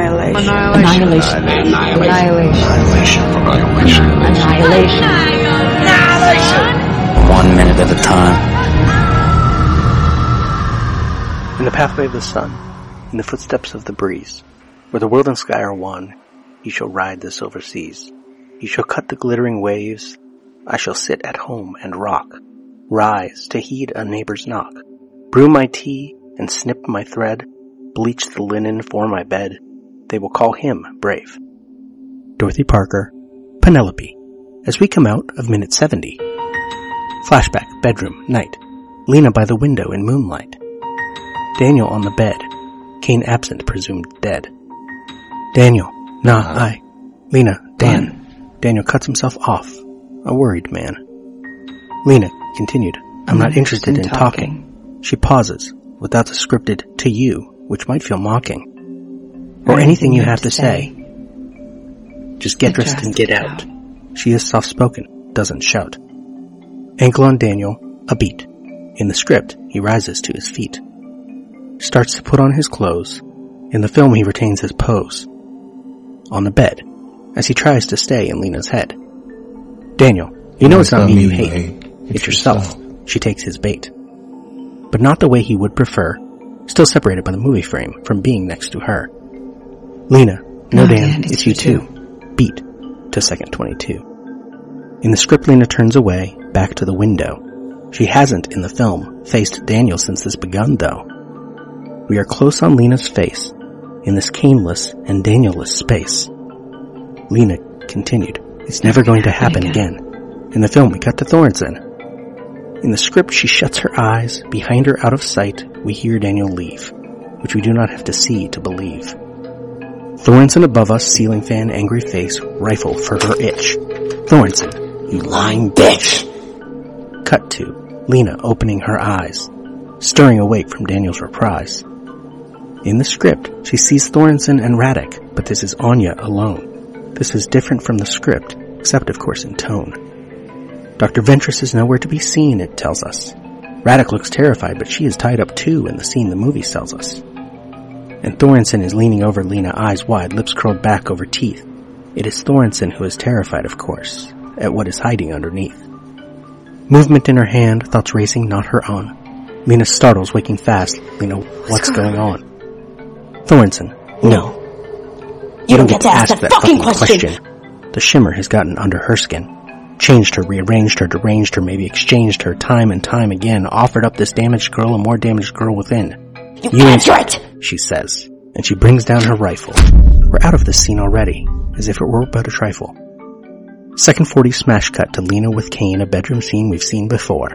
Annihilation. Annihilation. Annihilation. Annihilation. Annihilation. Annihilation. One minute at a time. In the pathway of the sun, in the footsteps of the breeze, where the world and sky are one, he shall ride the silver seas. He shall cut the glittering waves. I shall sit at home and rock, rise to heed a neighbor's knock, brew my tea and snip my thread, bleach the linen for my bed. They will call him brave. Dorothy Parker, Penelope, as we come out of minute 70. Flashback, bedroom, night. Lena by the window in moonlight. Daniel on the bed. Kane absent, presumed dead. Daniel, nah, I. Lena, Dan. Daniel cuts himself off. A worried man. Lena continued, I'm not interested in talking. She pauses, without the scripted to you, which might feel mocking. Or anything you have to say. Just get dressed and get out. She is soft spoken, doesn't shout. Ankle on Daniel, a beat. In the script, he rises to his feet. Starts to put on his clothes. In the film, he retains his pose. On the bed, as he tries to stay in Lena's head. Daniel, you know it's not me you hate. It's yourself. She takes his bait. But not the way he would prefer, still separated by the movie frame from being next to her. Lena, no, Dan, it's you too. Beat to second 22. In the script, Lena turns away, back to the window. She hasn't, in the film, faced Daniel since this begun, though. We are close on Lena's face, in this Caneless and Danielless space. Lena continued, It's never going to happen again. In the film, we cut to Thorensen. In the script, she shuts her eyes. Behind her, out of sight, we hear Daniel leave, which we do not have to see to believe. Thorensen above us, ceiling fan, angry face, rifle for her itch. Thorensen, you lying bitch! Cut to Lena opening her eyes, stirring awake from Daniel's reprise. In the script, she sees Thorensen and Radek, but this is Anya alone. This is different from the script, except of course in tone. Dr. Ventress is nowhere to be seen, it tells us. Radek looks terrified, but she is tied up too in the scene the movie sells us. And Thorensen is leaning over Lena, eyes wide, lips curled back over teeth. It is Thorensen who is terrified, of course, at what is hiding underneath. Movement in her hand, thoughts racing, not her own. Lena startles, waking fast. Lena, what's going on? Thorensen, no. You don't get to ask that fucking question. The shimmer has gotten under her skin. Changed her, rearranged her, deranged her, maybe exchanged her time and time again, offered up this damaged girl a more damaged girl within. You, you answer it! She says, and she brings down her rifle. We're out of this scene already, as if it were but a trifle. Second 40 smash cut to Lena with Kane, a bedroom scene we've seen before,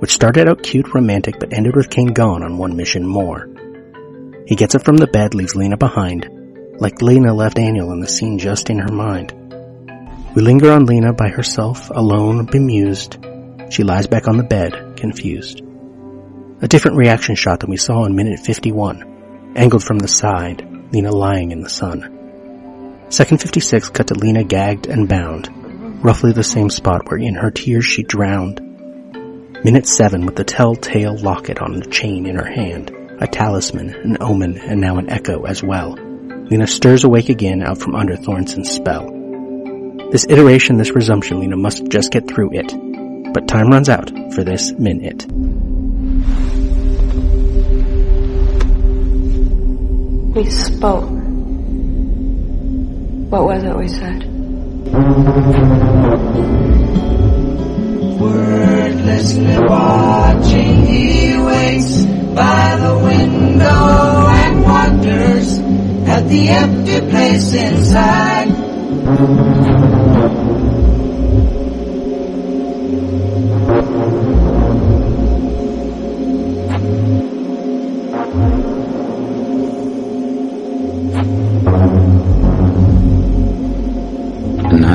which started out cute, romantic, but ended with Kane gone on one mission more. He gets up from the bed, leaves Lena behind, like Lena left Daniel in the scene just in her mind. We linger on Lena by herself, alone, bemused. She lies back on the bed, confused. A different reaction shot than we saw in minute 51, angled from the side, Lena lying in the sun. Second 56 cut to Lena gagged and bound, roughly the same spot where in her tears she drowned. Minute 7 with the telltale locket on a chain in her hand, a talisman, an omen, and now an echo as well. Lena stirs awake again out from under Thorensen's spell. This iteration, this resumption, Lena must just get through it. But time runs out for this minute. We spoke. What was it we said? Wordlessly watching, he waits by the window and wonders at the empty place inside.